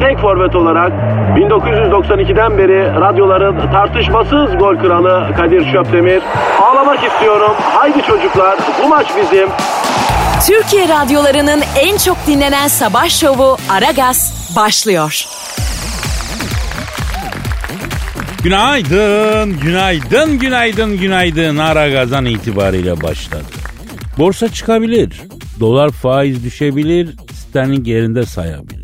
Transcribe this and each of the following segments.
tek forvet olarak 1992'den beri radyoların tartışmasız gol kralı Kadir Şöpdemir. Ağlamak istiyorum. Haydi çocuklar bu maç bizim. Türkiye radyolarının en çok dinlenen sabah şovu Aragaz başlıyor. Günaydın, günaydın, günaydın, günaydın. Ara gazan itibariyle başladı. Borsa çıkabilir, dolar faiz düşebilir, sterling yerinde sayabilir.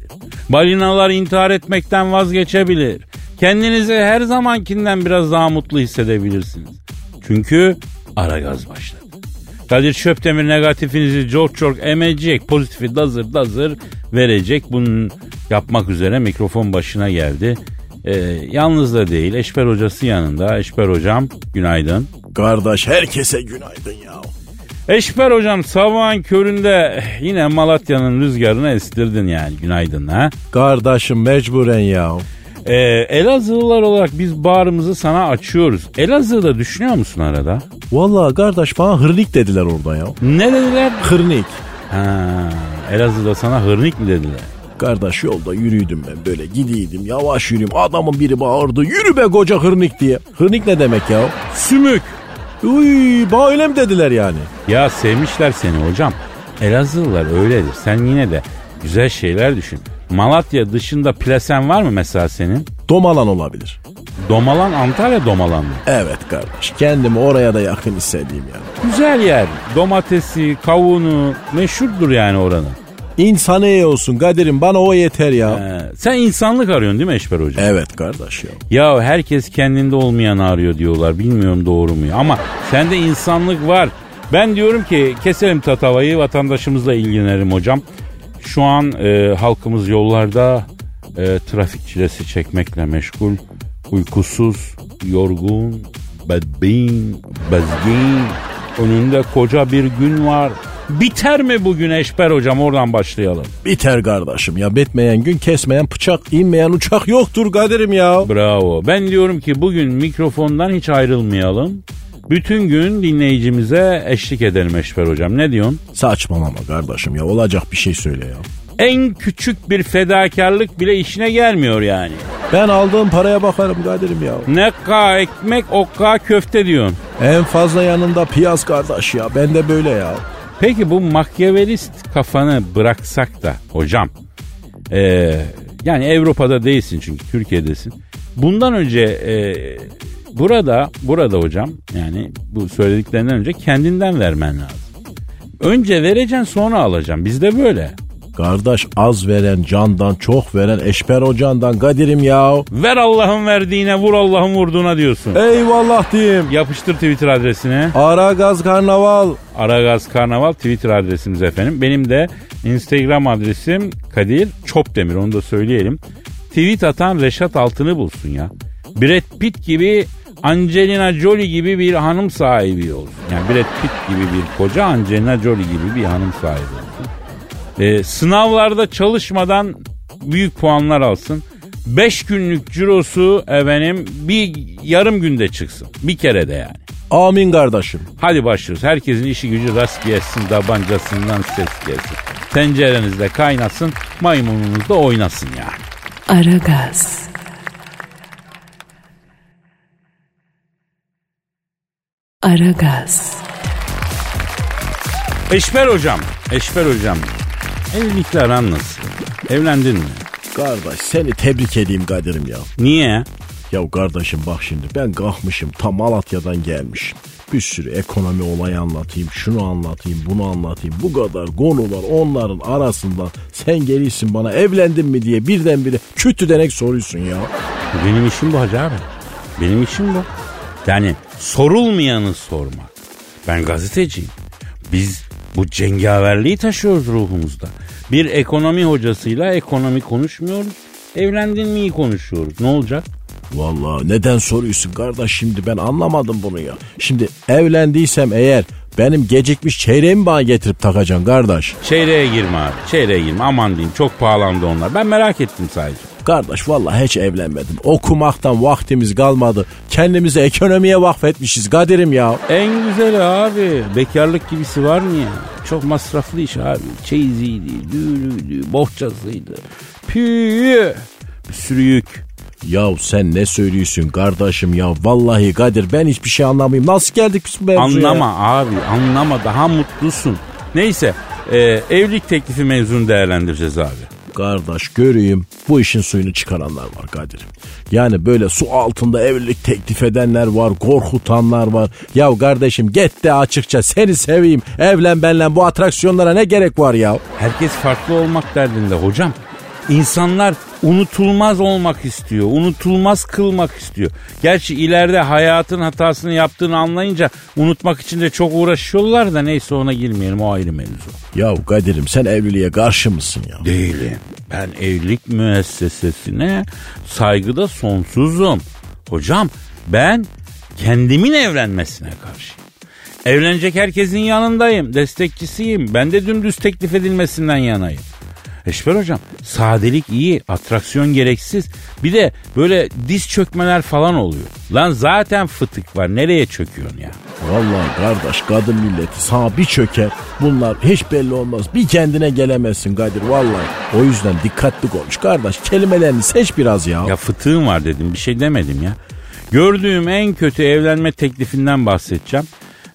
Balinalar intihar etmekten vazgeçebilir. Kendinizi her zamankinden biraz daha mutlu hissedebilirsiniz. Çünkü ara gaz başladı. Kadir Şöptemir negatifinizi çok çok emecek, pozitifi dazır dazır verecek. Bunun yapmak üzere mikrofon başına geldi. Ee, yalnız da değil, Eşber hocası yanında. Eşber hocam günaydın. Kardeş herkese günaydın ya. Eşber hocam sabahın köründe yine Malatya'nın rüzgarını estirdin yani günaydın ha. Kardeşim mecburen ya. Ee, Elazığlılar olarak biz bağrımızı sana açıyoruz. Elazığ'da düşünüyor musun arada? Vallahi kardeş bana hırnik dediler orada ya. Ne dediler? Hırnik. Ha, Elazığ'da sana hırnik mi dediler? Kardeş yolda yürüydüm ben böyle gidiydim yavaş yürüyüm adamın biri bağırdı yürü be koca hırnik diye. Hırnik ne demek ya? Sümük. Uy bana öyle mi dediler yani? Ya sevmişler seni hocam. Elazığlılar öyledir. Sen yine de güzel şeyler düşün. Malatya dışında plasen var mı mesela senin? Domalan olabilir. Domalan Antalya Domalan mı? Evet kardeş kendimi oraya da yakın hissedeyim yani. Güzel yer. Domatesi, kavunu meşhurdur yani oranın. İnsan iyi olsun Kadir'im bana o yeter ya. Ee, sen insanlık arıyorsun değil mi Eşber Hocam? Evet kardeş ya. Ya herkes kendinde olmayan arıyor diyorlar. Bilmiyorum doğru mu? Ama sende insanlık var. Ben diyorum ki keselim tatavayı vatandaşımızla ilgilenelim hocam. Şu an e, halkımız yollarda e, trafik çilesi çekmekle meşgul. Uykusuz, yorgun, bedbin, bezgin. Önünde koca bir gün var. Biter mi bugün Eşber hocam oradan başlayalım. Biter kardeşim ya bitmeyen gün kesmeyen bıçak inmeyen uçak yoktur Kadir'im ya. Bravo. Ben diyorum ki bugün mikrofondan hiç ayrılmayalım. Bütün gün dinleyicimize eşlik edelim Eşber hocam. Ne diyorsun? Saçmalama kardeşim ya olacak bir şey söyle ya. En küçük bir fedakarlık bile işine gelmiyor yani. Ben aldığım paraya bakarım Kadir'im ya. Ne ka ekmek okka köfte diyorsun. En fazla yanında piyaz kardeş ya. Ben de böyle ya. Peki bu makyavelist kafanı bıraksak da hocam. Ee, yani Avrupa'da değilsin çünkü Türkiye'desin. Bundan önce e, burada burada hocam yani bu söylediklerinden önce kendinden vermen lazım. Önce vereceksin sonra alacaksın. Bizde böyle. Kardeş az veren candan çok veren eşber ocandan Kadir'im ya. Ver Allah'ın verdiğine vur Allah'ın vurduğuna diyorsun. Eyvallah diyeyim. Yapıştır Twitter adresine. Ara gaz karnaval. Aragaz Karnaval Twitter adresimiz efendim. Benim de Instagram adresim Kadir Çopdemir onu da söyleyelim. Tweet atan Reşat Altın'ı bulsun ya. Brad Pitt gibi Angelina Jolie gibi bir hanım sahibi olsun. Yani Brad Pitt gibi bir koca Angelina Jolie gibi bir hanım sahibi olsun. Ee, sınavlarda çalışmadan büyük puanlar alsın. 5 günlük cirosu efendim bir yarım günde çıksın. Bir kere de yani. Amin kardeşim. Hadi başlıyoruz. Herkesin işi gücü rast gelsin, tabancasından ses gelsin. Tencerenizde kaynasın, maymununuz da oynasın ya. Aragaz. Aragaz. Eşber hocam, Eşber hocam. Evlilikler aran nasıl? Evlendin mi? Kardeş seni tebrik edeyim Kadir'im ya. Niye? Ya kardeşim bak şimdi ben kalkmışım tam Malatya'dan gelmişim. Bir sürü ekonomi olayı anlatayım, şunu anlatayım, bunu anlatayım. Bu kadar konu var onların arasından sen gelirsin bana evlendin mi diye birdenbire kötü denek soruyorsun ya. Benim işim bu hacı abi. Benim işim bu. Yani sorulmayanı sormak. Ben gazeteciyim. Biz bu cengaverliği taşıyoruz ruhumuzda. Bir ekonomi hocasıyla ekonomi konuşmuyoruz. Evlendin mi iyi konuşuyoruz. Ne olacak? Vallahi neden soruyorsun kardeş şimdi ben anlamadım bunu ya. Şimdi evlendiysem eğer benim gecikmiş çeyreğimi bana getirip takacaksın kardeş. Çeyreğe girme abi. Çeyreğe girme. Aman diyeyim çok pahalandı onlar. Ben merak ettim sadece. Kardeş vallahi hiç evlenmedim. Okumaktan vaktimiz kalmadı. Kendimizi ekonomiye vakfetmişiz Kadir'im ya. En güzeli abi. Bekarlık gibisi var mı ya? Çok masraflı iş abi. Çeyiziydi, düğünüydü, bohçasıydı. Bir sürü yük. Ya sen ne söylüyorsun kardeşim ya? Vallahi Kadir ben hiçbir şey anlamayayım. Nasıl geldik biz bu mevzuya? Anlama abi anlama daha mutlusun. Neyse e, evlilik teklifi mevzunu değerlendireceğiz abi. Kardeş göreyim bu işin suyunu çıkaranlar var Kadir'im. Yani böyle su altında evlilik teklif edenler var, korkutanlar var. Ya kardeşim get de açıkça seni seveyim, evlen benle bu atraksiyonlara ne gerek var ya? Herkes farklı olmak derdinde hocam. İnsanlar unutulmaz olmak istiyor. Unutulmaz kılmak istiyor. Gerçi ileride hayatın hatasını yaptığını anlayınca unutmak için de çok uğraşıyorlar da neyse ona girmeyelim o ayrı mevzu. Ya Kadir'im sen evliliğe karşı mısın ya? Değilim. Ben evlilik müessesesine saygıda sonsuzum. Hocam ben kendimin evlenmesine karşıyım. Evlenecek herkesin yanındayım, destekçisiyim. Ben de dümdüz teklif edilmesinden yanayım. Eşber hocam sadelik iyi, atraksiyon gereksiz. Bir de böyle diz çökmeler falan oluyor. Lan zaten fıtık var nereye çöküyorsun ya? Vallahi kardeş kadın milleti sana bir çöker. Bunlar hiç belli olmaz. Bir kendine gelemezsin Kadir vallahi. O yüzden dikkatli konuş kardeş. Kelimelerini seç biraz ya. Ya fıtığım var dedim bir şey demedim ya. Gördüğüm en kötü evlenme teklifinden bahsedeceğim.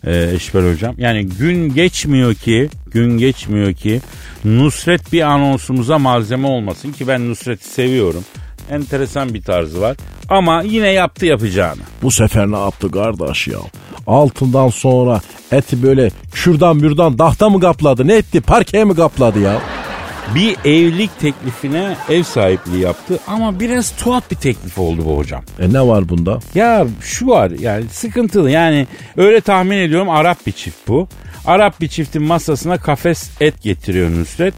Ee, Eşber hocam. Yani gün geçmiyor ki, gün geçmiyor ki Nusret bir anonsumuza malzeme olmasın ki ben Nusret'i seviyorum. Enteresan bir tarzı var. Ama yine yaptı yapacağını. Bu sefer ne yaptı kardeş ya? Altından sonra eti böyle kürdan mürdan dahta mı kapladı? Ne etti? Parkeye mi kapladı ya? Bir evlilik teklifine ev sahipliği yaptı ama biraz tuhaf bir teklif oldu bu hocam. E ne var bunda? Ya şu var yani sıkıntılı yani öyle tahmin ediyorum Arap bir çift bu. Arap bir çiftin masasına kafes et getiriyor Nusret.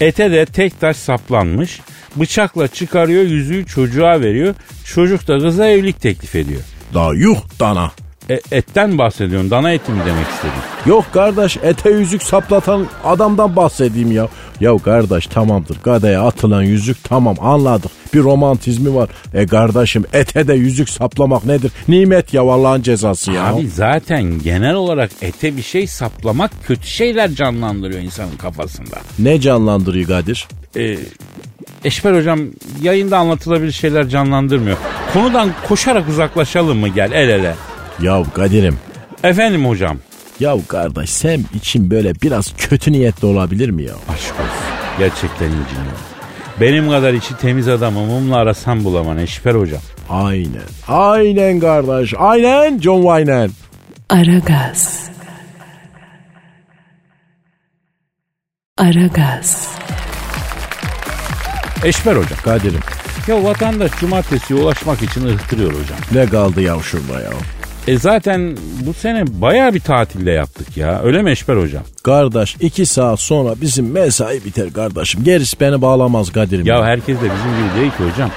Ete de tek taş saplanmış. Bıçakla çıkarıyor yüzüğü çocuğa veriyor. Çocuk da kıza evlilik teklif ediyor. Da yuh dana. E, etten bahsediyorsun dana eti mi demek istedin? Yok kardeş ete yüzük saplatan adamdan bahsedeyim ya. Ya kardeş tamamdır gadaya atılan yüzük tamam anladık. Bir romantizmi var. E kardeşim ete de yüzük saplamak nedir? Nimet ya Allah'ın cezası ya. Abi zaten genel olarak ete bir şey saplamak kötü şeyler canlandırıyor insanın kafasında. Ne canlandırıyor Kadir? Ee, Eşber hocam yayında anlatılabilir şeyler canlandırmıyor. Konudan koşarak uzaklaşalım mı gel el ele. Ya Kadir'im. Efendim hocam. Ya kardeş sen için böyle biraz kötü niyetli olabilir mi ya? Aşk olsun. Gerçekten inciniyorum. Benim kadar içi temiz adamı mumla arasam bulamam Eşber hocam. Aynen. Aynen kardeş. Aynen John Wayne. Aragaz. Aragaz. Eşber hocam. Kadir'im Ya vatandaş cumartesiye ulaşmak için ıhtırıyor hocam. ne kaldı ya şurada ya? E zaten bu sene baya bir tatilde yaptık ya. Öyle mi Eşber hocam? Kardeş iki saat sonra bizim mesai biter kardeşim. Gerisi beni bağlamaz Kadir'im. Ya herkes de bizim gibi değil ki hocam.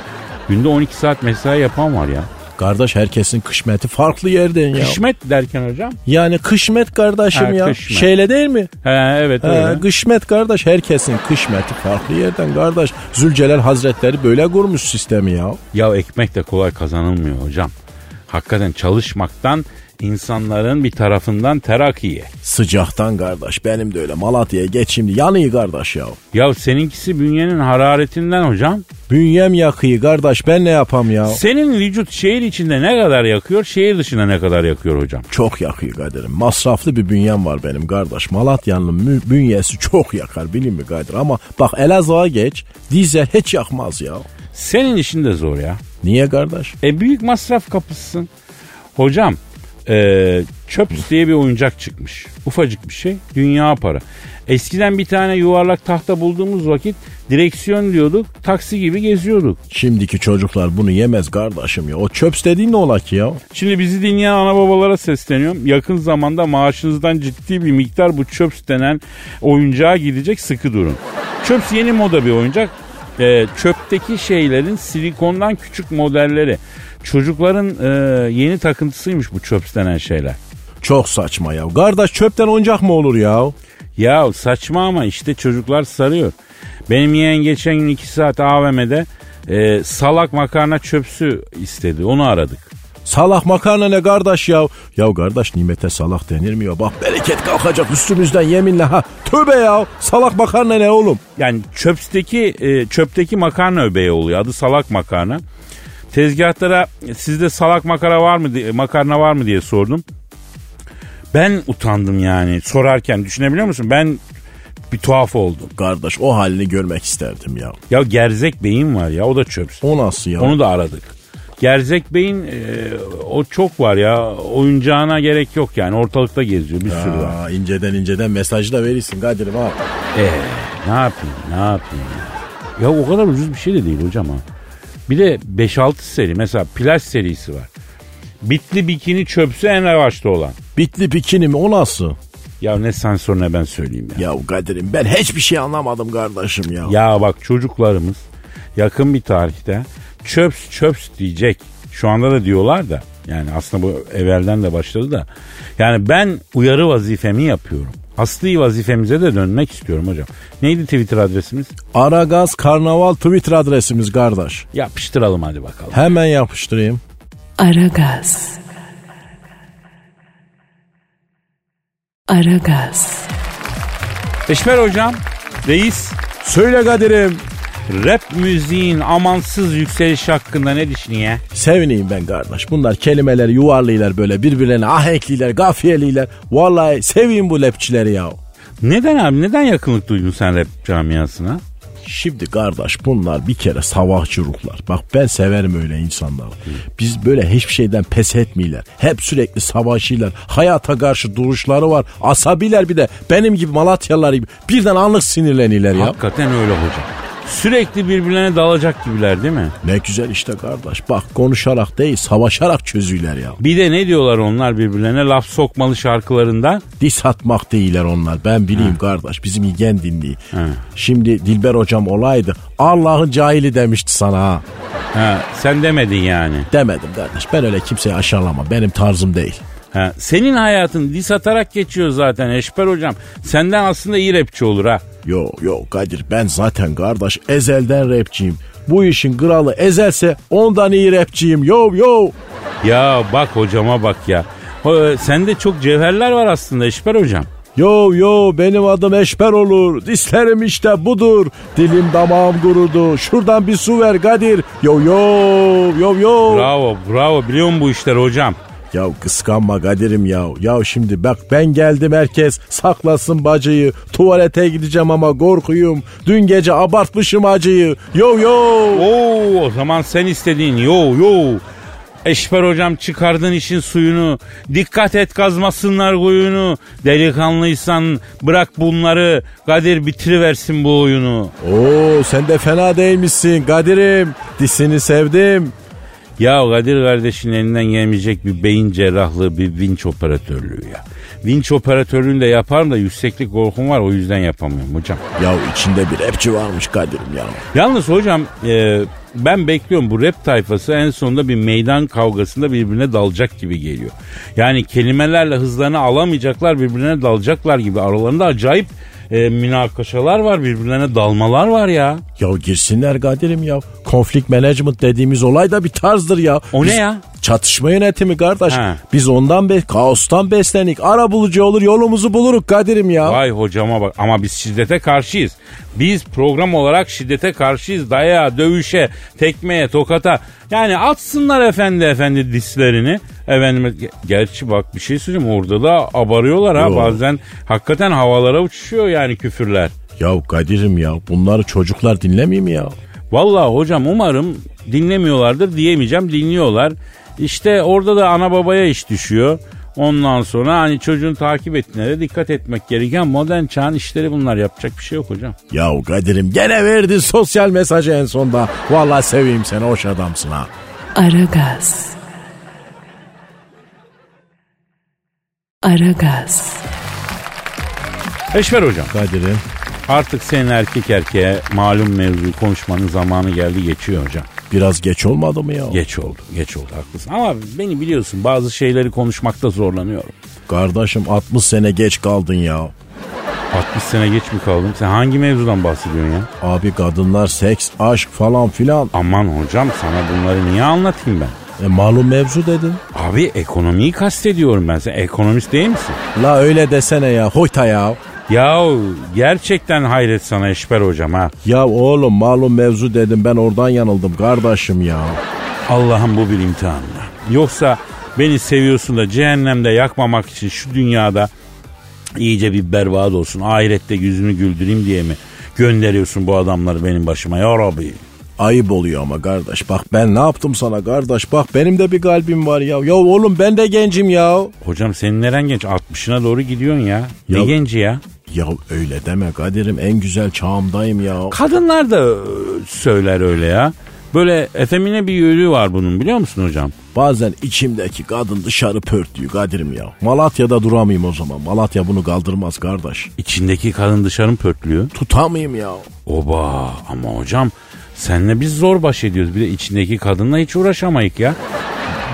Günde 12 saat mesai yapan var ya. Kardeş herkesin kısmeti farklı yerden ya. Kışmet derken hocam. Yani kısmet kardeşim Ha, ya. kısmet. Şeyle değil mi? He evet Ha, öyle. kısmet kardeş herkesin kısmeti farklı yerden kardeş. Zülcelal Hazretleri böyle kurmuş sistemi ya. Ya ekmek de kolay kazanılmıyor hocam. Hakikaten çalışmaktan insanların bir tarafından terakkiye. Sıcaktan kardeş benim de öyle Malatya'ya geçeyim yanıyor kardeş ya. Ya seninkisi bünyenin hararetinden hocam. Bünyem yakıyor kardeş ben ne yapam ya. Senin vücut şehir içinde ne kadar yakıyor, şehir dışında ne kadar yakıyor hocam? Çok yakıyor Kadir'im. Masraflı bir bünyem var benim kardeş. Malatya'nın bünyesi çok yakar bilin mi Kadir? Ama bak Elazığ'a geç dizel hiç yakmaz ya. Senin işin de zor ya. Niye kardeş? E büyük masraf kapısısın. Hocam Ee, Çöps diye bir oyuncak çıkmış. Ufacık bir şey. Dünya para. Eskiden bir tane yuvarlak tahta bulduğumuz vakit direksiyon diyorduk. Taksi gibi geziyorduk. Şimdiki çocuklar bunu yemez kardeşim ya. O çöps dediğin ne ola ki ya? Şimdi bizi dinleyen ana babalara sesleniyorum. Yakın zamanda maaşınızdan ciddi bir miktar bu çöps denen oyuncağa gidecek sıkı durun. Çöps yeni moda bir oyuncak. Ee, çöpteki şeylerin silikondan küçük modelleri. Çocukların e, yeni takıntısıymış bu çöps denen şeyler. Çok saçma ya. Kardeş çöpten oyuncak mı olur ya? Ya saçma ama işte çocuklar sarıyor. Benim yeğen geçen gün 2 saat AVM'de e, salak makarna çöpsü istedi. Onu aradık. Salak makarna ne kardeş ya? Ya kardeş nimete salak denir mi ya? Bak bereket kalkacak üstümüzden yeminle ha. Tövbe ya. Salak makarna ne oğlum? Yani çöpteki e, çöpteki makarna öbeği oluyor. Adı salak makarna. Tezgahlara sizde salak makara var mı diye, makarna var mı diye sordum. Ben utandım yani sorarken düşünebiliyor musun? Ben bir tuhaf oldum. Kardeş o halini görmek isterdim ya. Ya gerzek beyin var ya o da çöps. O nasıl ya? Onu da aradık. Gerzek beyin e, o çok var ya oyuncağına gerek yok yani ortalıkta geziyor bir sürü var. İnceden inceden mesajı da verirsin Kadir'im ha. Ee, ne yapayım ne yapayım ya. Ya o kadar ucuz bir şey de değil hocam ha. Bir de 5-6 seri mesela plaj serisi var. Bitli bikini çöpsü en revaçta olan. Bitli bikini mi o nasıl? Ya ne sen sor ne ben söyleyeyim ya. Ya Kadir'im ben hiçbir şey anlamadım kardeşim ya. Ya bak çocuklarımız yakın bir tarihte çöps çöps diyecek. Şu anda da diyorlar da. Yani aslında bu evvelden de başladı da. Yani ben uyarı vazifemi yapıyorum. Asli vazifemize de dönmek istiyorum hocam. Neydi Twitter adresimiz? Aragaz Karnaval Twitter adresimiz kardeş. Yapıştıralım hadi bakalım. Hemen yapıştırayım. Aragaz. Aragaz. Eşmer hocam, reis, Söyle Kadir'im. Rap müziğin amansız yükselişi hakkında ne düşünüyor? Sevineyim ben kardeş. Bunlar kelimeleri yuvarlıyorlar böyle birbirlerine ahenkliler, gafiyeliler. Vallahi seveyim bu rapçileri ya. Neden abi, neden yakınlık duydun sen rap camiasına? Şimdi kardeş bunlar bir kere savaşçı ruhlar. Bak ben severim öyle insanları. Biz böyle hiçbir şeyden pes etmiyorlar. Hep sürekli savaşıyorlar. Hayata karşı duruşları var. Asabiler bir de benim gibi Malatyalılar gibi birden anlık sinirleniyorlar ya. Hakikaten öyle hocam. Sürekli birbirlerine dalacak gibiler değil mi? Ne güzel işte kardeş. Bak konuşarak değil savaşarak çözüyorlar ya. Bir de ne diyorlar onlar birbirlerine laf sokmalı şarkılarında? Dis atmak değiller onlar. Ben bileyim kardeş. Bizim yigen dinliyor. Şimdi Dilber hocam olaydı. Allah'ın cahili demişti sana ha. Ha, sen demedin yani. Demedim kardeş. Ben öyle kimseyi aşağılama. Benim tarzım değil. Ha, senin hayatın dis atarak geçiyor zaten Eşber hocam. Senden aslında iyi rapçi olur ha. Yo yo Kadir ben zaten kardeş ezelden rapçiyim. Bu işin kralı ezelse ondan iyi rapçiyim. Yo yo. Ya bak hocama bak ya. Ho- Sende çok cevherler var aslında Eşber hocam. Yo yo benim adım Eşber olur. Dislerim işte budur. Dilim damağım kurudu. Şuradan bir su ver Kadir. Yo yo yo yo. Bravo bravo biliyor musun bu işler hocam? Ya kıskanma Kadir'im ya. Ya şimdi bak ben geldim herkes saklasın bacıyı. Tuvalete gideceğim ama korkuyum. Dün gece abartmışım acıyı. Yo yo. Oo o zaman sen istediğin yo yo. Eşber hocam çıkardın işin suyunu. Dikkat et kazmasınlar kuyunu. Delikanlıysan bırak bunları. Kadir bitiriversin bu oyunu. Oo sen de fena değilmişsin Kadir'im. Disini sevdim. Ya Kadir kardeşin elinden gelmeyecek bir beyin cerrahlığı, bir vinç operatörlüğü ya. Vinç operatörlüğünü de yaparım da yükseklik korkum var o yüzden yapamıyorum hocam. Ya içinde bir rapçi varmış Kadir'im ya. Yalnız hocam e, ben bekliyorum bu rap tayfası en sonunda bir meydan kavgasında birbirine dalacak gibi geliyor. Yani kelimelerle hızlarını alamayacaklar birbirine dalacaklar gibi aralarında acayip e, münakaşalar var birbirlerine dalmalar var ya. Ya girsinler Kadir'im ya. Konflikt management dediğimiz olay da bir tarzdır ya. O Biz- ne ya? Çatışma yönetimi kardeş. Ha. Biz ondan be kaostan beslenik. Ara bulucu olur yolumuzu buluruk Kadir'im ya. Vay hocama bak ama biz şiddete karşıyız. Biz program olarak şiddete karşıyız. Dayağa, dövüşe, tekmeye, tokata. Yani atsınlar efendi efendi dislerini. Efendim, ge- gerçi bak bir şey söyleyeyim orada da abarıyorlar ha. Yo. Bazen hakikaten havalara uçuşuyor yani küfürler. Ya Kadir'im ya bunları çocuklar dinlemiyor mu ya? Vallahi hocam umarım dinlemiyorlardır diyemeyeceğim dinliyorlar. İşte orada da ana babaya iş düşüyor. Ondan sonra hani çocuğun takip ettiğine de dikkat etmek gereken modern çağın işleri bunlar. Yapacak bir şey yok hocam. Ya Kadir'im gene verdi sosyal mesajı en sonda. Vallahi seveyim seni hoş adamsın ha. Aragaz. Aragaz. Eşver hocam. Kadir'im Artık senin erkek erkeğe malum mevzuyu konuşmanın zamanı geldi geçiyor hocam. Biraz geç olmadı mı ya? Geç oldu, geç oldu haklısın. Ama beni biliyorsun bazı şeyleri konuşmakta zorlanıyorum. Kardeşim 60 sene geç kaldın ya. 60 sene geç mi kaldım? Sen hangi mevzudan bahsediyorsun ya? Abi kadınlar, seks, aşk falan filan. Aman hocam sana bunları niye anlatayım ben? E, malum mevzu dedin. Abi ekonomiyi kastediyorum ben. Sen ekonomist değil misin? La öyle desene ya hoyta ya. Ya gerçekten hayret sana Eşber hocam ha. Ya oğlum malum mevzu dedim ben oradan yanıldım kardeşim ya. Allah'ım bu bir imtihan mı? Yoksa beni seviyorsun da cehennemde yakmamak için şu dünyada iyice bir berbat olsun. Ahirette yüzünü güldüreyim diye mi gönderiyorsun bu adamları benim başıma ya Rabbi? Ayıp oluyor ama kardeş bak ben ne yaptım sana kardeş bak benim de bir kalbim var ya. Ya oğlum ben de gencim ya. Hocam senin neren genç? 60'ına doğru gidiyorsun ya. Ne Ya- genci ya? Ya öyle deme Kadir'im en güzel çağımdayım ya. Kadınlar da e, söyler öyle ya. Böyle efemine bir yönü var bunun biliyor musun hocam? Bazen içimdeki kadın dışarı pörtlüyor Kadir'im ya. Malatya'da duramayayım o zaman. Malatya bunu kaldırmaz kardeş. İçindeki kadın dışarı pörtlüyor? Tutamayayım ya. Oba ama hocam senle biz zor baş ediyoruz. Bir de içindeki kadınla hiç uğraşamayık ya.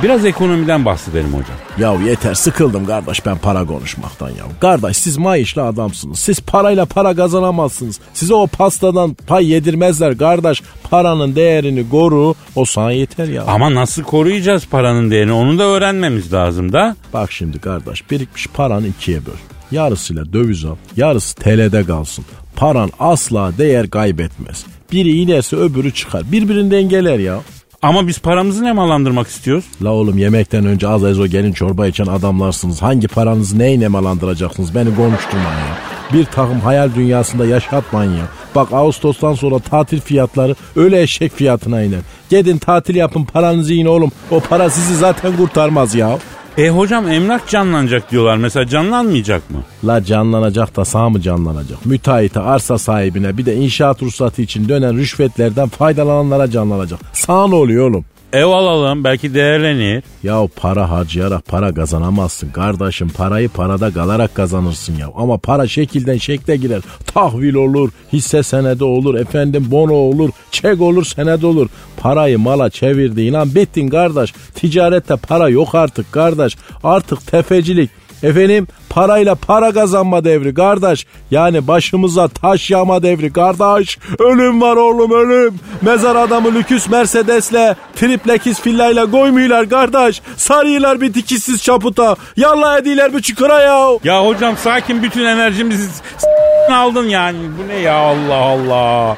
Biraz ekonomiden bahsedelim hocam. Ya yeter sıkıldım kardeş ben para konuşmaktan ya. Kardeş siz maaşlı adamsınız. Siz parayla para kazanamazsınız. Size o pastadan pay yedirmezler kardeş. Paranın değerini koru o sana yeter ya. Ama nasıl koruyacağız paranın değerini onu da öğrenmemiz lazım da. Bak şimdi kardeş birikmiş paranı ikiye böl. Yarısıyla döviz al, yarısı TL'de kalsın. Paran asla değer kaybetmez. Biri inerse öbürü çıkar. Birbirini dengeler ya. Ama biz paramızı nemalandırmak istiyoruz. La oğlum yemekten önce az ezo gelin çorba içen adamlarsınız. Hangi paranızı neyle nemalandıracaksınız? Beni konuşturmayın ya. Bir takım hayal dünyasında yaşatmayın ya. Bak Ağustos'tan sonra tatil fiyatları öyle eşek fiyatına iner. Gidin tatil yapın paranızı yiyin oğlum. O para sizi zaten kurtarmaz ya. E hocam emlak canlanacak diyorlar. Mesela canlanmayacak mı? La canlanacak da sağ mı canlanacak? Müteahhite, arsa sahibine bir de inşaat ruhsatı için dönen rüşvetlerden faydalananlara canlanacak. Sağ ne oluyor oğlum? Ev alalım belki değerlenir. Ya para harcayarak para kazanamazsın kardeşim. Parayı parada kalarak kazanırsın ya. Ama para şekilden şekle girer. Tahvil olur, hisse senedi olur, efendim bono olur, çek olur, senet olur. Parayı mala çevirdiğin an bittin kardeş. Ticarette para yok artık kardeş. Artık tefecilik. Efendim parayla para kazanma devri kardeş. Yani başımıza taş yağma devri kardeş. Ölüm var oğlum ölüm. Mezar adamı lüküs Mercedes'le triplekis villayla koymuyorlar kardeş. Sarıyorlar bir dikişsiz çaputa. Yallah ediyorlar bir çukura ya. Ya hocam sakin bütün enerjimizi aldın yani. Bu ne ya Allah Allah.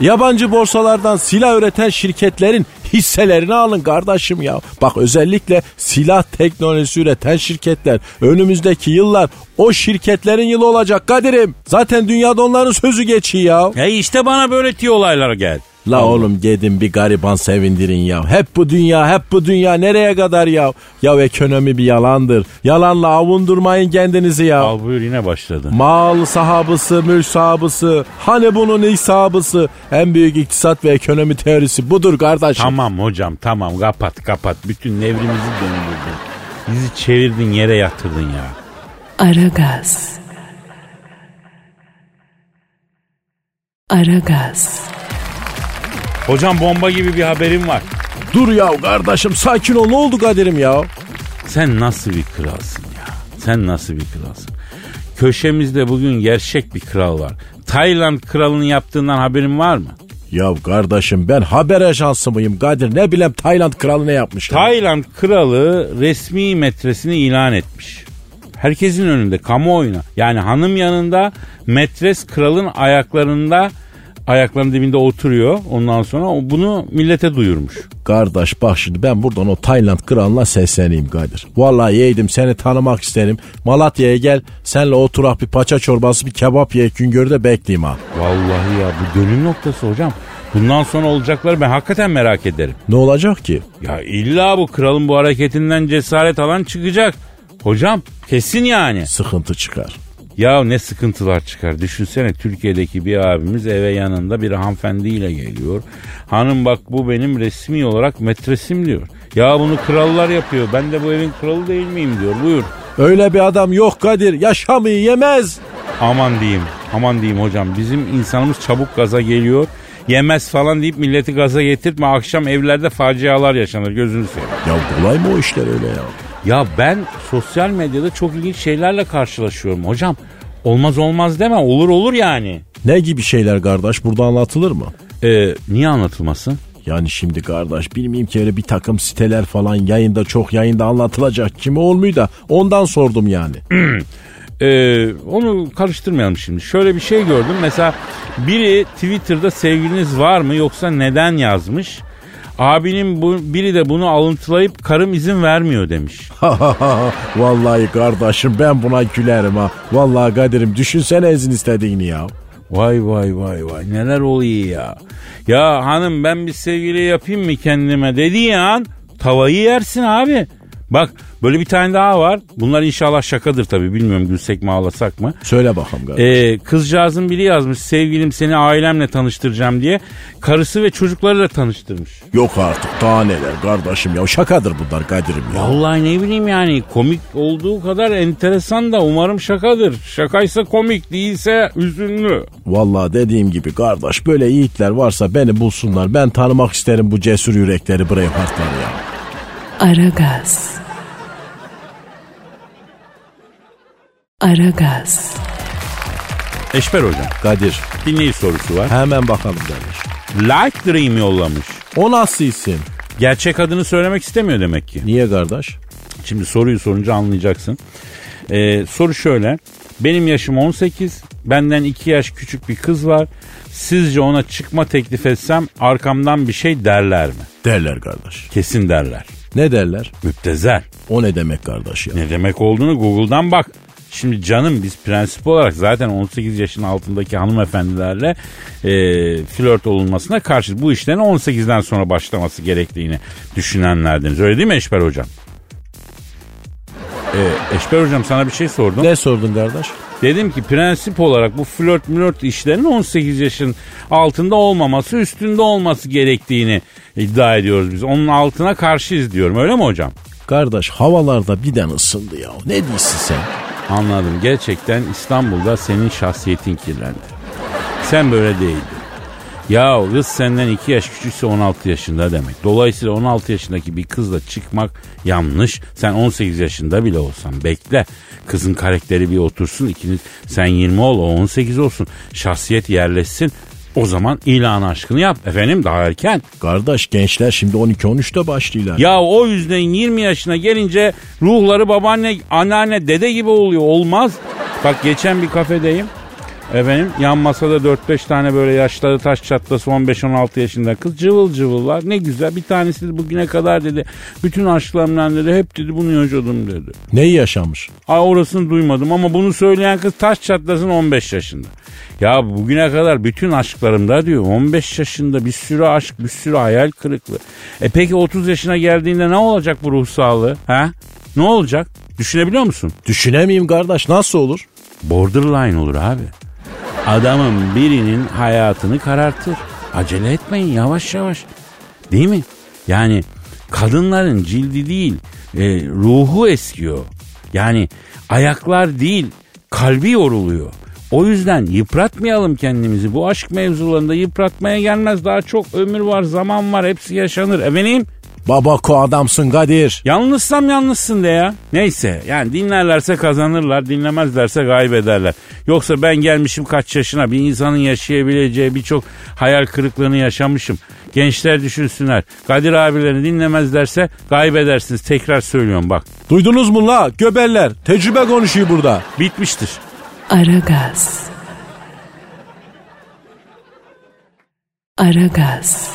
Yabancı borsalardan silah üreten şirketlerin hisselerini alın kardeşim ya. Bak özellikle silah teknolojisi üreten şirketler önümüzdeki yıllar o şirketlerin yılı olacak Kadir'im. Zaten dünyada onların sözü geçiyor ya. Ya işte bana böyle tiyo olaylar gel. La oğlum gidin bir gariban sevindirin ya. Hep bu dünya, hep bu dünya nereye kadar ya? Ya ekonomi bir yalandır. Yalanla avundurmayın kendinizi ya. Al buyur yine başladı. Mal sahabısı, mülk sahabısı, hani bunun ilk sahabısı. En büyük iktisat ve ekonomi teorisi budur kardeşim. Tamam hocam tamam kapat kapat. Bütün nevrimizi döndürdün. Bizi çevirdin yere yatırdın ya. Aragaz. Aragaz. Hocam bomba gibi bir haberim var. Dur ya kardeşim sakin ol ne oldu Kadir'im ya? Sen nasıl bir kralsın ya? Sen nasıl bir kralsın? Köşemizde bugün gerçek bir kral var. Tayland kralının yaptığından haberin var mı? Ya kardeşim ben haber ajansı mıyım Kadir? Ne bileyim Tayland kralı ne yapmış? ya? Tayland kralı resmi metresini ilan etmiş. Herkesin önünde kamuoyuna yani hanım yanında metres kralın ayaklarında ayaklarının dibinde oturuyor. Ondan sonra bunu millete duyurmuş. Kardeş bak şimdi ben buradan o Tayland kralına sesleneyim Kadir. Vallahi yeğdim seni tanımak isterim. Malatya'ya gel senle oturak bir paça çorbası bir kebap ye Güngör'de bekleyeyim ha. Vallahi ya bu dönüm noktası hocam. Bundan sonra olacakları ben hakikaten merak ederim. Ne olacak ki? Ya illa bu kralın bu hareketinden cesaret alan çıkacak. Hocam kesin yani. Sıkıntı çıkar. Ya ne sıkıntılar çıkar. Düşünsene Türkiye'deki bir abimiz eve yanında bir hanımefendiyle geliyor. Hanım bak bu benim resmi olarak metresim diyor. Ya bunu krallar yapıyor. Ben de bu evin kralı değil miyim diyor. Buyur. Öyle bir adam yok Kadir. Yaşamayı yemez. Aman diyeyim. Aman diyeyim hocam. Bizim insanımız çabuk gaza geliyor. Yemez falan deyip milleti gaza getirtme. Akşam evlerde facialar yaşanır. Gözünü seveyim. Ya kolay mı o işler öyle ya? Ya ben sosyal medyada çok ilginç şeylerle karşılaşıyorum hocam. Olmaz olmaz deme olur olur yani. Ne gibi şeyler kardeş burada anlatılır mı? Ee, niye anlatılmasın? Yani şimdi kardeş bilmeyeyim ki öyle bir takım siteler falan yayında çok yayında anlatılacak kimi olmuyor da ondan sordum yani. Ee, onu karıştırmayalım şimdi. Şöyle bir şey gördüm. Mesela biri Twitter'da sevgiliniz var mı yoksa neden yazmış. Abinin bu, biri de bunu alıntılayıp karım izin vermiyor demiş. Vallahi kardeşim ben buna gülerim ha. Vallahi Kadir'im düşünsene izin istediğini ya. Vay vay vay vay neler oluyor ya. Ya hanım ben bir sevgili yapayım mı kendime dediği an tavayı yersin abi. Bak böyle bir tane daha var. Bunlar inşallah şakadır tabii. Bilmiyorum gülsek mi ağlasak mı? Söyle bakalım kardeş. Ee, kızcağızın biri yazmış sevgilim seni ailemle tanıştıracağım diye. Karısı ve çocukları da tanıştırmış. Yok artık daha neler kardeşim ya şakadır bunlar Kadir'im ya. Vallahi ne bileyim yani komik olduğu kadar enteresan da umarım şakadır. Şakaysa komik değilse üzünlü. Vallahi dediğim gibi kardeş böyle yiğitler varsa beni bulsunlar. Ben tanımak isterim bu cesur yürekleri Braveheart'ları ya. Aragaz. Aragaz. Eşber hocam Kadir dinleyici sorusu var. hemen bakalım kardeş. Like Dream yollamış. O nasıl isim? Gerçek adını söylemek istemiyor demek ki. Niye kardeş? Şimdi soruyu sorunca anlayacaksın. Ee, soru şöyle. Benim yaşım 18. Benden 2 yaş küçük bir kız var. Sizce ona çıkma teklif etsem arkamdan bir şey derler mi? Derler kardeş. Kesin derler. Ne derler? Müptezel. O ne demek kardeş ya? Ne demek olduğunu Google'dan bak. Şimdi canım biz prensip olarak zaten 18 yaşın altındaki hanımefendilerle e, flört olunmasına karşı bu işlerin 18'den sonra başlaması gerektiğini düşünenlerdeniz. Öyle değil mi Eşber Hocam? E, Eşber Hocam sana bir şey sordum. Ne sordun kardeş? Dedim ki prensip olarak bu flört mülört işlerinin 18 yaşın altında olmaması üstünde olması gerektiğini iddia ediyoruz biz. Onun altına karşıyız diyorum öyle mi hocam? Kardeş havalarda birden ısındı ya. Ne diyorsun sen? Anladım. Gerçekten İstanbul'da senin şahsiyetin kirlendi. Sen böyle değildin. Ya kız senden 2 yaş küçükse 16 yaşında demek. Dolayısıyla 16 yaşındaki bir kızla çıkmak yanlış. Sen 18 yaşında bile olsan bekle. Kızın karakteri bir otursun. ikiniz sen 20 ol o 18 olsun. Şahsiyet yerleşsin. O zaman ilan aşkını yap. Efendim daha erken. Kardeş gençler şimdi 12-13'te başlıyorlar. Ya o yüzden 20 yaşına gelince ruhları babaanne, anneanne, dede gibi oluyor. Olmaz. Bak geçen bir kafedeyim. Efendim yan masada 4-5 tane böyle yaşları taş çatlası 15-16 yaşında kız cıvıl cıvıllar. Ne güzel bir tanesi de bugüne kadar dedi. Bütün aşklarımdan dedi hep dedi bunu yaşadım dedi. Neyi yaşamış? Ay orasını duymadım ama bunu söyleyen kız taş çatlasın 15 yaşında. Ya bugüne kadar bütün aşklarımda diyor 15 yaşında bir sürü aşk bir sürü hayal kırıklığı. E peki 30 yaşına geldiğinde ne olacak bu ruh sağlığı? Ha? Ne olacak? Düşünebiliyor musun? Düşünemeyeyim kardeş nasıl olur? Borderline olur abi. Adamın birinin hayatını karartır. Acele etmeyin yavaş yavaş. Değil mi? Yani kadınların cildi değil e, ruhu eskiyor. Yani ayaklar değil kalbi yoruluyor. O yüzden yıpratmayalım kendimizi. Bu aşk mevzularında yıpratmaya gelmez. Daha çok ömür var, zaman var. Hepsi yaşanır. Efendim? Babako adamsın Kadir. Yalnızsam yalnızsın de ya. Neyse yani dinlerlerse kazanırlar dinlemezlerse kaybederler. Yoksa ben gelmişim kaç yaşına bir insanın yaşayabileceği birçok hayal kırıklığını yaşamışım. Gençler düşünsünler. Kadir abilerini dinlemezlerse kaybedersiniz. Tekrar söylüyorum bak. Duydunuz mu la göbeller? Tecrübe konuşuyor burada. Bitmiştir. Aragaz. Aragaz.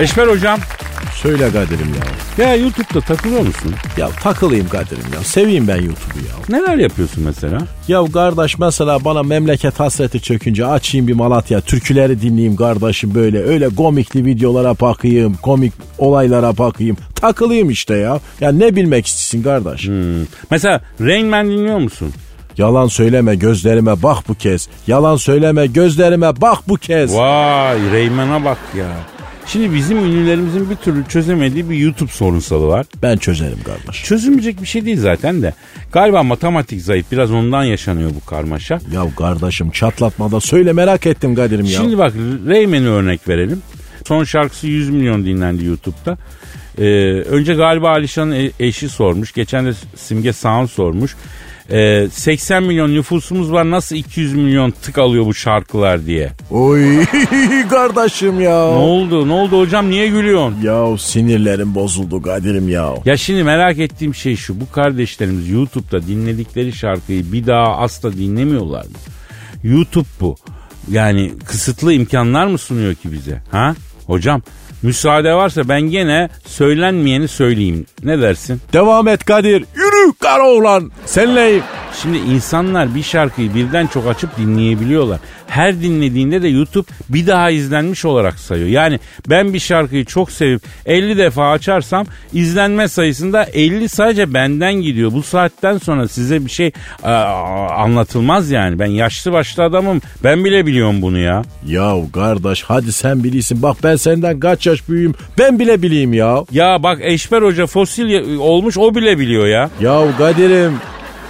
Eşmer hocam Söyle Kadir'im ya. Ya YouTube'da takılıyor musun? Ya takılayım Kadir'im ya. Seveyim ben YouTube'u ya. Neler yapıyorsun mesela? Ya kardeş mesela bana memleket hasreti çökünce açayım bir Malatya türküleri dinleyeyim kardeşim böyle öyle komikli videolara bakayım komik olaylara bakayım takılayım işte ya. Ya ne bilmek istiyorsun kardeş? Hmm. Mesela Rain Man dinliyor musun? Yalan söyleme gözlerime bak bu kez. Yalan söyleme gözlerime bak bu kez. Vay Rayman'a bak ya. Şimdi bizim ünlülerimizin bir türlü çözemediği bir YouTube sorunsalı var. Ben çözerim kardeş. Çözülmeyecek bir şey değil zaten de. Galiba matematik zayıf. Biraz ondan yaşanıyor bu karmaşa. Ya kardeşim çatlatmada söyle merak ettim Kadir'im ya. Şimdi bak Rayman'ı örnek verelim. Son şarkısı 100 milyon dinlendi YouTube'da. Ee, önce galiba Alişan'ın e- eşi sormuş. Geçen de Simge Sağın sormuş. Ee, 80 milyon nüfusumuz var nasıl 200 milyon tık alıyor bu şarkılar diye. Oy kardeşim ya. Ne oldu ne oldu hocam niye gülüyorsun? Ya sinirlerim bozuldu Kadir'im ya. Ya şimdi merak ettiğim şey şu bu kardeşlerimiz YouTube'da dinledikleri şarkıyı bir daha asla dinlemiyorlar mı? YouTube bu. Yani kısıtlı imkanlar mı sunuyor ki bize? Ha? Hocam müsaade varsa ben gene söylenmeyeni söyleyeyim. Ne dersin? Devam et Kadir. Yürü kara oğlan. Senleyim. Şimdi insanlar bir şarkıyı birden çok açıp dinleyebiliyorlar. Her dinlediğinde de YouTube bir daha izlenmiş olarak sayıyor. Yani ben bir şarkıyı çok sevip 50 defa açarsam izlenme sayısında 50 sadece benden gidiyor. Bu saatten sonra size bir şey aa, anlatılmaz yani. Ben yaşlı başlı adamım. Ben bile biliyorum bunu ya. Ya kardeş hadi sen bilirsin. Bak ben senden kaç yaş büyüğüm. Ben bile bileyim ya. Ya bak Eşber Hoca fosil olmuş o bile biliyor ya. Ya Kadir'im.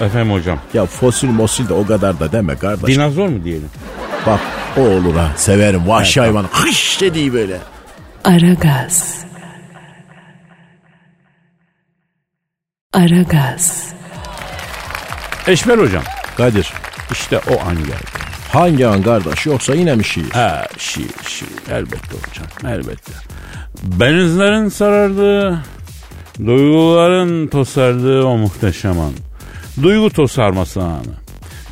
Efendim hocam. Ya fosil mosil de o kadar da deme kardeş. Dinozor mu diyelim? Bak o olur ha. Severim vahşi hayvan. Hış dediği böyle. Aragaz. Aragaz. Eşber Hocam. Kadir. İşte o an geldi. Hangi an kardeş yoksa yine mi şiir? Ha şiir şiir elbette hocam elbette. Benizlerin sarardığı, duyguların tosardığı o muhteşem an. Duygu tosarması anı.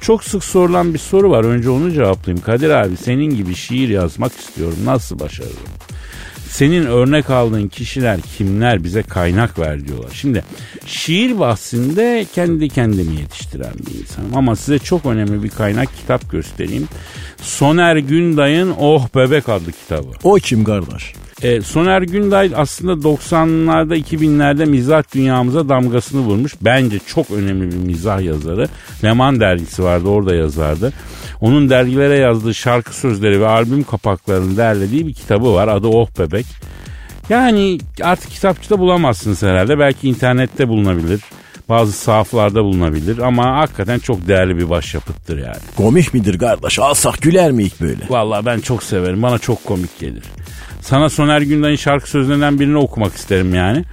Çok sık sorulan bir soru var. Önce onu cevaplayayım. Kadir abi senin gibi şiir yazmak istiyorum. Nasıl başarırım? Senin örnek aldığın kişiler kimler bize kaynak ver diyorlar. Şimdi şiir bahsinde kendi kendimi yetiştiren bir insanım. Ama size çok önemli bir kaynak kitap göstereyim. Soner Günday'ın Oh Bebek adlı kitabı. O kim kardeş? E, Soner Günday aslında 90'larda 2000'lerde mizah dünyamıza damgasını vurmuş. Bence çok önemli bir mizah yazarı. Leman dergisi vardı orada yazardı. Onun dergilere yazdığı şarkı sözleri ve albüm kapaklarını derlediği bir kitabı var. Adı Oh Bebek. Yani artık kitapçıda bulamazsınız herhalde. Belki internette bulunabilir. Bazı sahaflarda bulunabilir ama hakikaten çok değerli bir başyapıttır yani. Komik midir kardeş? Alsak güler mi ilk böyle? Vallahi ben çok severim. Bana çok komik gelir. Sana Soner Günday'ın şarkı sözlerinden birini okumak isterim yani.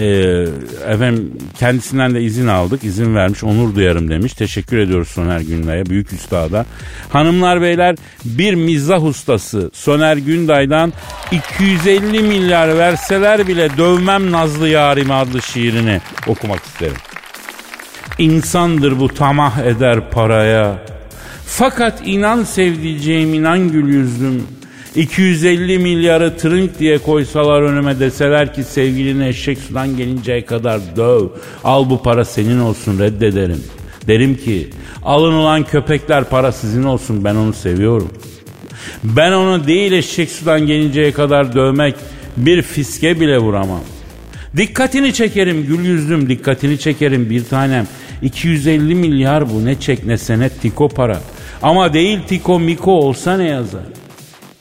Ee, efendim kendisinden de izin aldık. izin vermiş. Onur duyarım demiş. Teşekkür ediyoruz Soner Günday'a. Büyük üstada. Hanımlar beyler bir mizah ustası Soner Günday'dan 250 milyar verseler bile dövmem Nazlı Yarim adlı şiirini okumak isterim. İnsandır bu tamah eder paraya. Fakat inan sevdiceğim inan gül yüzlüm. 250 milyarı trink diye koysalar önüme deseler ki sevgilini eşek sudan gelinceye kadar döv. Al bu para senin olsun reddederim. Derim ki alın ulan köpekler para sizin olsun ben onu seviyorum. Ben onu değil eşek sudan gelinceye kadar dövmek bir fiske bile vuramam. Dikkatini çekerim gül yüzlüm dikkatini çekerim bir tanem. 250 milyar bu ne çek ne senet tiko para. Ama değil tiko miko olsa ne yazar?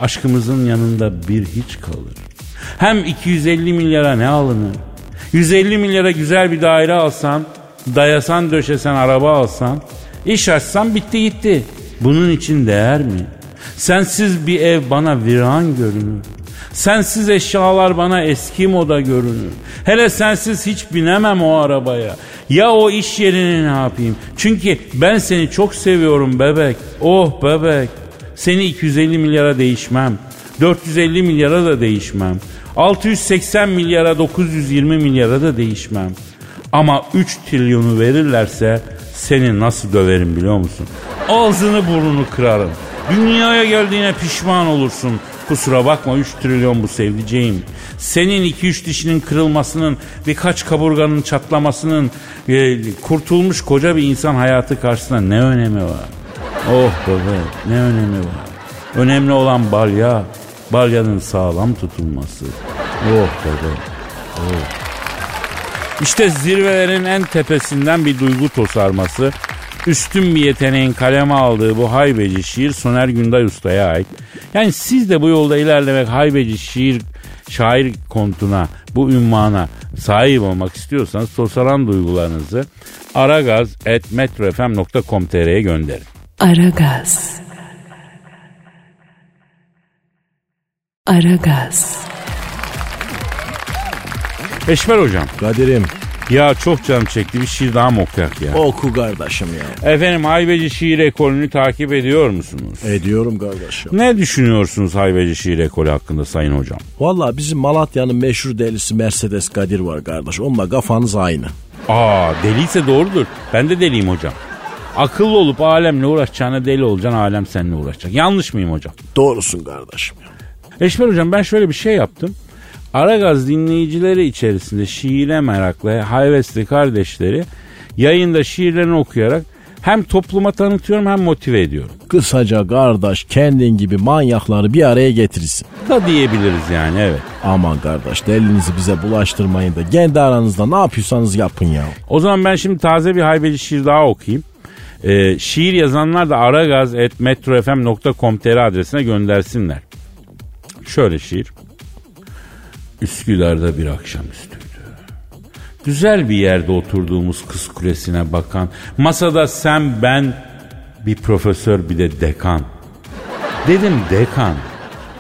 Aşkımızın yanında bir hiç kalır. Hem 250 milyara ne alınır? 150 milyara güzel bir daire alsan, dayasan döşesen araba alsan, iş açsan bitti gitti. Bunun için değer mi? Sensiz bir ev bana viran görünür. Sensiz eşyalar bana eski moda görünür. Hele sensiz hiç binemem o arabaya. Ya o iş yerini ne yapayım? Çünkü ben seni çok seviyorum bebek. Oh bebek. Seni 250 milyara değişmem. 450 milyara da değişmem. 680 milyara 920 milyara da değişmem. Ama 3 trilyonu verirlerse seni nasıl döverim biliyor musun? Ağzını burnunu kırarım. Dünyaya geldiğine pişman olursun. Kusura bakma 3 trilyon bu sevdiceğim. Senin 2-3 dişinin kırılmasının, birkaç kaburganın çatlamasının e, kurtulmuş koca bir insan hayatı karşısında ne önemi var? Oh baba ne önemi var? Önemli olan balya, balyanın sağlam tutulması. Oh baba, oh. İşte zirvelerin en tepesinden bir duygu tosarması. Üstün bir yeteneğin kaleme aldığı bu haybeci şiir Soner Günday Usta'ya ait. Yani siz de bu yolda ilerlemek haybeci şiir şair kontuna, bu ünvana sahip olmak istiyorsanız tosaran duygularınızı aragaz.metrofm.com.tr'ye gönderin. Aragaz. Aragaz. Eşmer hocam Kadir'im ya çok canım çekti bir şiir daha mı okuyak ya? oku kardeşim ya. Efendim haybeci şiir ekolünü takip ediyor musunuz? Ediyorum kardeşim. Ne düşünüyorsunuz haybeci şiir ekolü hakkında sayın hocam? Valla bizim Malatya'nın meşhur delisi Mercedes Kadir var kardeş. Onunla kafanız aynı. Aa deliyse doğrudur. Ben de deliyim hocam. Akıllı olup alemle uğraşacağına deli olacaksın alem seninle uğraşacak. Yanlış mıyım hocam? Doğrusun kardeşim. Eşmer hocam ben şöyle bir şey yaptım. Aragaz dinleyicileri içerisinde şiire meraklı, hayvesli kardeşleri yayında şiirlerini okuyarak hem topluma tanıtıyorum hem motive ediyorum. Kısaca kardeş kendin gibi manyakları bir araya getirirsin. Da diyebiliriz yani evet. Aman kardeş delinizi bize bulaştırmayın da kendi aranızda ne yapıyorsanız yapın ya. O zaman ben şimdi taze bir haybeci şiir daha okuyayım. Ee, şiir yazanlar da aragaz.metrofm.com.tr adresine göndersinler. Şöyle şiir. Üsküdar'da bir akşamüstüydü. Güzel bir yerde oturduğumuz kız kulesine bakan, masada sen ben bir profesör bir de dekan. Dedim dekan,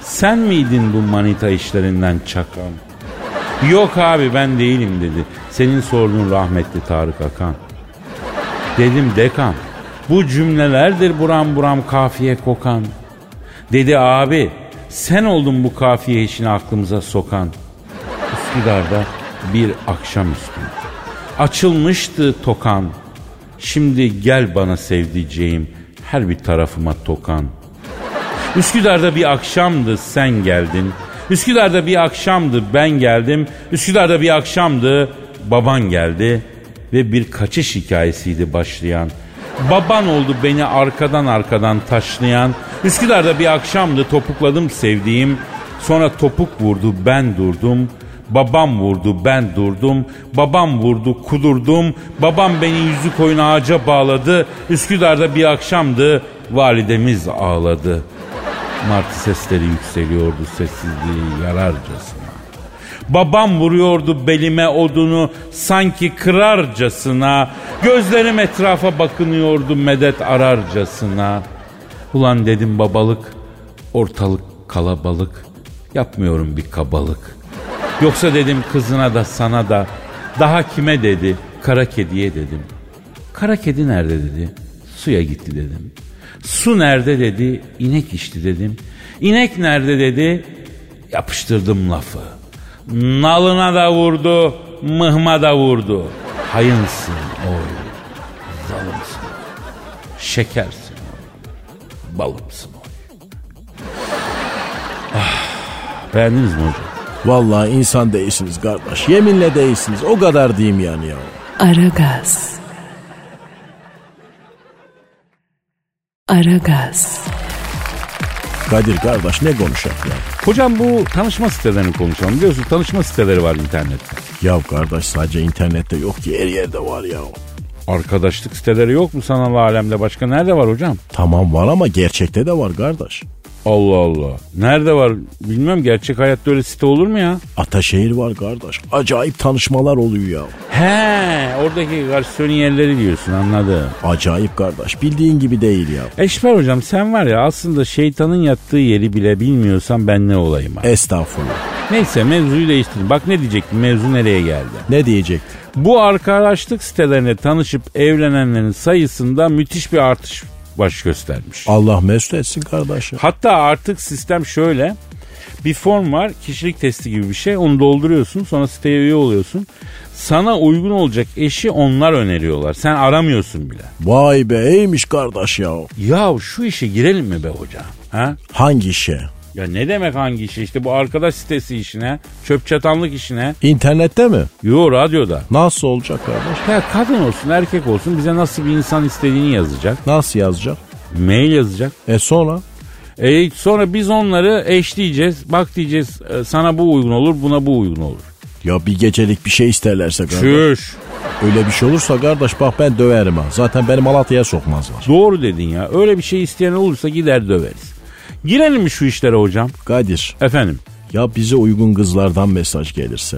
sen miydin bu manita işlerinden çakan? Yok abi ben değilim dedi. Senin sorduğun rahmetli Tarık Akan. Dedim dekan bu cümlelerdir buram buram kafiye kokan. Dedi abi sen oldun bu kafiye işini aklımıza sokan. Üsküdar'da bir akşamüstü. Açılmıştı tokan. Şimdi gel bana sevdiceğim her bir tarafıma tokan. Üsküdar'da bir akşamdı sen geldin. Üsküdar'da bir akşamdı ben geldim. Üsküdar'da bir akşamdı baban geldi. Ve bir kaçış hikayesiydi başlayan. Baban oldu beni arkadan arkadan taşlayan. Üsküdar'da bir akşamdı topukladım sevdiğim. Sonra topuk vurdu ben durdum. Babam vurdu ben durdum. Babam vurdu kudurdum. Babam beni yüzü koyun ağaca bağladı. Üsküdar'da bir akşamdı validemiz ağladı. Martı sesleri yükseliyordu sessizliği yararcasına. Babam vuruyordu belime odunu sanki kırarcasına. Gözlerim etrafa bakınıyordu medet ararcasına. Ulan dedim babalık, ortalık kalabalık. Yapmıyorum bir kabalık. Yoksa dedim kızına da sana da daha kime dedi? Kara kediye dedim. Kara kedi nerede dedi? Suya gitti dedim. Su nerede dedi? İnek içti dedim. İnek nerede dedi? Yapıştırdım lafı. Nalına da vurdu, mıhma da vurdu. Hayınsın oy, zalımsın, şekersin oy, balımsın oy. Ah, beğendiniz mi hocam? Vallahi insan değilsiniz kardeş. Yeminle değilsiniz. O kadar diyeyim yani ya. Aragaz. Aragaz. Kadir kardeş ne konuşak ya? Hocam bu tanışma sitelerini konuşalım. Biliyorsun tanışma siteleri var internette. Ya kardeş sadece internette yok ki her yerde var ya. Arkadaşlık siteleri yok mu sanal alemde başka nerede var hocam? Tamam var ama gerçekte de var kardeş. Allah Allah. Nerede var bilmem gerçek hayatta öyle site olur mu ya? Ataşehir var kardeş. Acayip tanışmalar oluyor ya. He oradaki garsonun yerleri diyorsun anladım. Acayip kardeş. Bildiğin gibi değil ya. Eşber hocam sen var ya aslında şeytanın yattığı yeri bile bilmiyorsan ben ne olayım abi. Estağfurullah. Neyse mevzuyu değiştirdim. Bak ne diyecektim mevzu nereye geldi. Ne diyecektin? Bu arkadaşlık sitelerine tanışıp evlenenlerin sayısında müthiş bir artış baş göstermiş. Allah mesut etsin kardeşim. Hatta artık sistem şöyle. Bir form var kişilik testi gibi bir şey onu dolduruyorsun sonra siteye üye oluyorsun. Sana uygun olacak eşi onlar öneriyorlar. Sen aramıyorsun bile. Vay be iyiymiş kardeş ya. Ya şu işe girelim mi be hoca? Ha? Hangi işe? Ya ne demek hangi işe? İşte bu arkadaş sitesi işine, çöp çatanlık işine. İnternette mi? Yo radyoda. Nasıl olacak kardeş? Ya kadın olsun erkek olsun bize nasıl bir insan istediğini yazacak. Nasıl yazacak? Mail yazacak. E sonra? E sonra biz onları eşleyeceğiz. Bak diyeceğiz e, sana bu uygun olur buna bu uygun olur. Ya bir gecelik bir şey isterlerse kardeş. Şuş. Öyle bir şey olursa kardeş bak ben döverim ha. Zaten beni Malatya'ya sokmazlar. Doğru dedin ya. Öyle bir şey isteyen olursa gider döveriz. Girelim mi şu işlere hocam? Kadir Efendim. ya bize uygun kızlardan mesaj gelirse.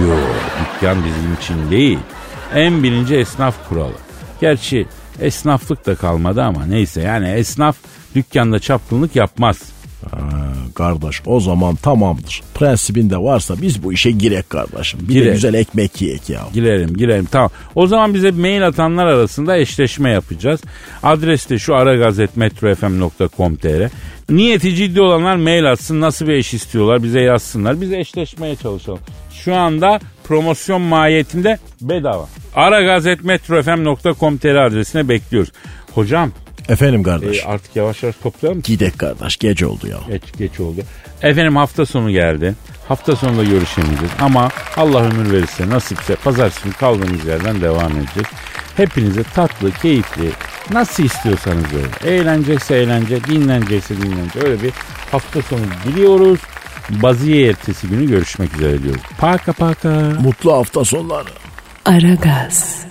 Yo dükkan bizim için değil. En birinci esnaf kuralı. Gerçi esnaflık da kalmadı ama neyse yani esnaf dükkanda çapkınlık yapmaz. Ha, kardeş o zaman tamamdır. Prensibinde varsa biz bu işe girek kardeşim. Bir Girek. de güzel ekmek yiyek ya. Girelim girelim tamam. O zaman bize mail atanlar arasında eşleşme yapacağız. Adres de şu aragazetmetrofm.com.tr Niyeti ciddi olanlar mail atsın nasıl bir eş istiyorlar bize yazsınlar. Biz eşleşmeye çalışalım. Şu anda promosyon mahiyetinde bedava. aragazetmetrofm.com.tr adresine bekliyoruz. Hocam Efendim kardeş. e, artık yavaş yavaş toplayalım mı? Gidek kardeş gece oldu ya. Geç, geç oldu. Efendim hafta sonu geldi. Hafta sonunda görüşemeyeceğiz ama Allah ömür verirse nasipse pazartesi günü kaldığımız yerden devam edeceğiz. Hepinize tatlı, keyifli, nasıl istiyorsanız öyle. Eğlenecekse eğlence, dinlenecekse dinlence. Öyle bir hafta sonu diliyoruz. Baziye ertesi günü görüşmek üzere diyoruz. Paka paka. Mutlu hafta sonları. Aragaz.